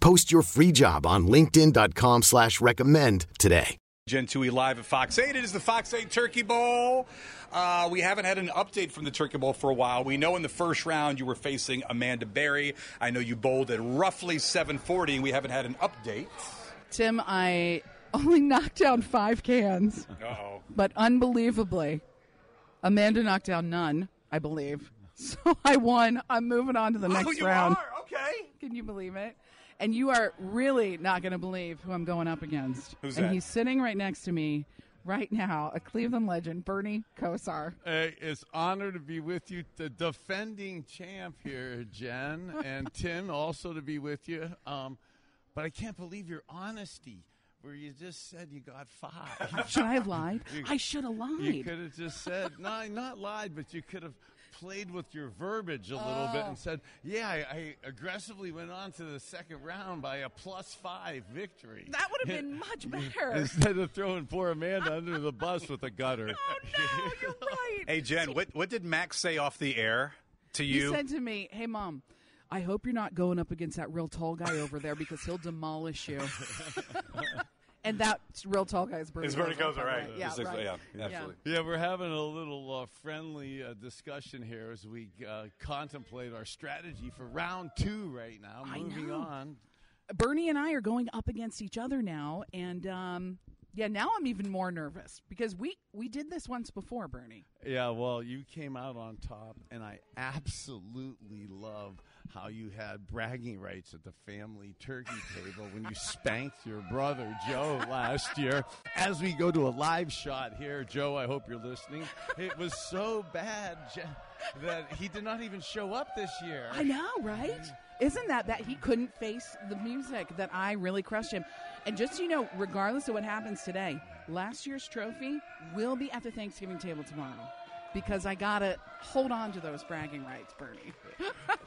Post your free job on linkedin.com slash recommend today. Gen 2 live at Fox 8. It is the Fox 8 Turkey Bowl. Uh, we haven't had an update from the Turkey Bowl for a while. We know in the first round you were facing Amanda Berry. I know you bowled at roughly 740, and we haven't had an update. Tim, I only knocked down five cans, Uh-oh. but unbelievably, Amanda knocked down none, I believe. So I won. I'm moving on to the next oh, you round. are? Okay. Can you believe it? And you are really not going to believe who I'm going up against. Who's and that? he's sitting right next to me right now, a Cleveland legend, Bernie Kosar. Hey, it's honor to be with you, the defending champ here, Jen, and Tim, also to be with you. Um, but I can't believe your honesty, where you just said you got five. Should I have lied? You- I should have lied. You could have just said, no, not lied, but you could have played with your verbiage a little bit Oh. and said, yeah, I, I aggressively went on to the second round by a plus five victory. That would have been much better. Instead of throwing poor Amanda under the bus with a gutter. Oh, no, you're right. Hey, Jen, what, what did Max say off the air to you? He said to me, "Hey, mom, I hope you're not going up against that real tall guy over there because he'll demolish you." And that real tall guy is Bernie. Is Bernie Kosar, Kosar, right? Yeah, It's right. yeah, absolutely. Yeah, we're having a little uh, friendly uh, discussion here as we uh, contemplate our strategy for round two right now. I Moving know. on. Bernie and I are going up against each other now, and um, yeah, now I'm even more nervous because we we did this once before, Bernie. Yeah, well, you came out on top, and I absolutely love how you had bragging rights at the family turkey table when you spanked your brother Joe last year. As we go to a live shot here, Joe, I hope you're listening. It was so bad that he did not even show up this year. I know, right? Isn't that that he couldn't face the music that I really crushed him? And just so you know, regardless of what happens today, last year's trophy will be at the Thanksgiving table tomorrow because I gotta hold on to those bragging rights, Bernie.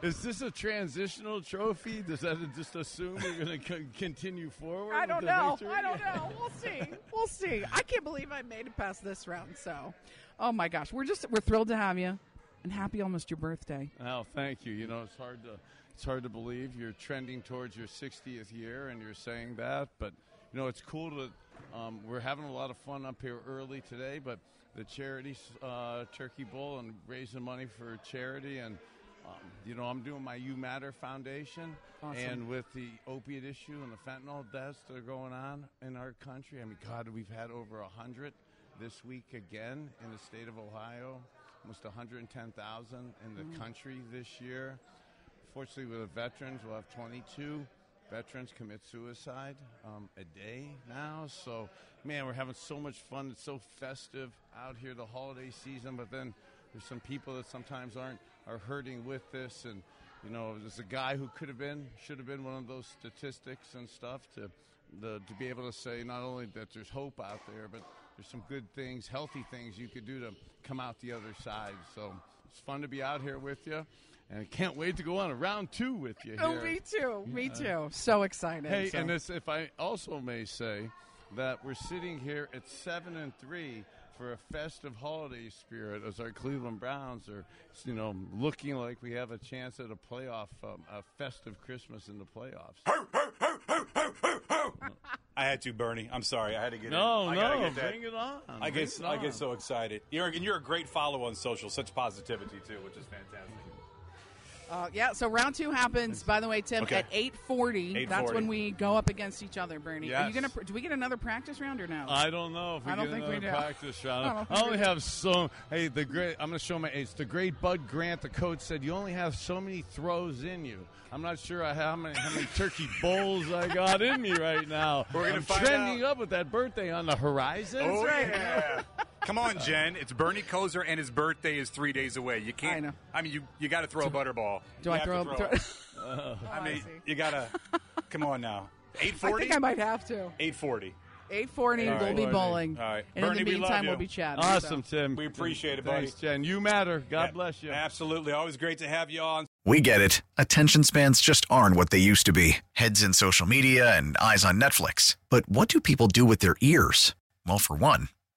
Is this a transitional trophy? Does that just assume you're going to co- continue forward? I don't know. victory? I don't know. We'll see. We'll see. I can't believe I made it past this round. So, oh my gosh, we're just we're thrilled to have you, and happy almost your birthday. Oh, thank you. You know, it's hard to it's hard to believe you're trending towards your 60th year, and you're saying that. But you know, it's cool to. Um, we're having a lot of fun up here early today, but the charity uh, turkey bowl and raising money for charity, and um, you know, I'm doing my You Matter Foundation, Awesome. and with the opiate issue and the fentanyl deaths that are going on in our country. I mean, God, we've had over a hundred this week again in the state of Ohio almost 110,000 in the country this year. Fortunately, with the veterans, we'll have 22 veterans commit suicide um, a day now. So, man, we're having so much fun. It's so festive out here the holiday season, but then there's some people that sometimes aren't are hurting with this and you know there's a guy who could have been should have been one of those statistics and stuff to the, to be able to say not only that there's hope out there but there's some good things healthy things you could do to come out the other side so it's fun to be out here with you and I can't wait to go on a round two with you Oh, me too. Me uh, too. So excited. Hey, So- and this, if I also may say that we're sitting here at seven and three for a festive holiday spirit as our Cleveland Browns are, you know, looking like we have a chance at a playoff, um, a festive Christmas in the playoffs. I had to, Bernie. I'm sorry. I had to get No, in. I gotta no, bring it on. I get I on. get so excited. You're and you're a great follow on social. Such positivity too, which is fantastic. Uh, yeah, so round two happens, by the way, Tim, Okay. at 840. That's when we go up against each other, Bernie. Are you gonna? pr- Do we get another practice round or no? I don't know if we I don't get think we do. practice I round. don't I, only have so. Hey, the great. I'm going to show my age. The great Bud Grant, the coach said you only have so many throws in you. I'm not sure I how many how many turkey bowls I got in me right now. We're gonna I'm find trending up with that birthday on the horizon. Oh, yeah. Come on, Jen. It's Bernie Kosar, and his birthday is three days away. You can't. I know. I mean, you you got to throw a butterball. do You I have throw? to throw it. Oh, I mean, see. you gotta. Come on now. Eight I forty. think I might have to. Eight forty. 840, All we'll be bowling. All right. And Bernie, in the love meantime, you. we'll be chatting. Awesome, so. Tim. We appreciate it, buddy. Thanks, Jen. You matter. God Yeah, bless you. Absolutely. Always great to have you on. We get it. Attention spans just aren't what they used to be heads in social media and eyes on Netflix. But what do people do with their ears? Well, for one,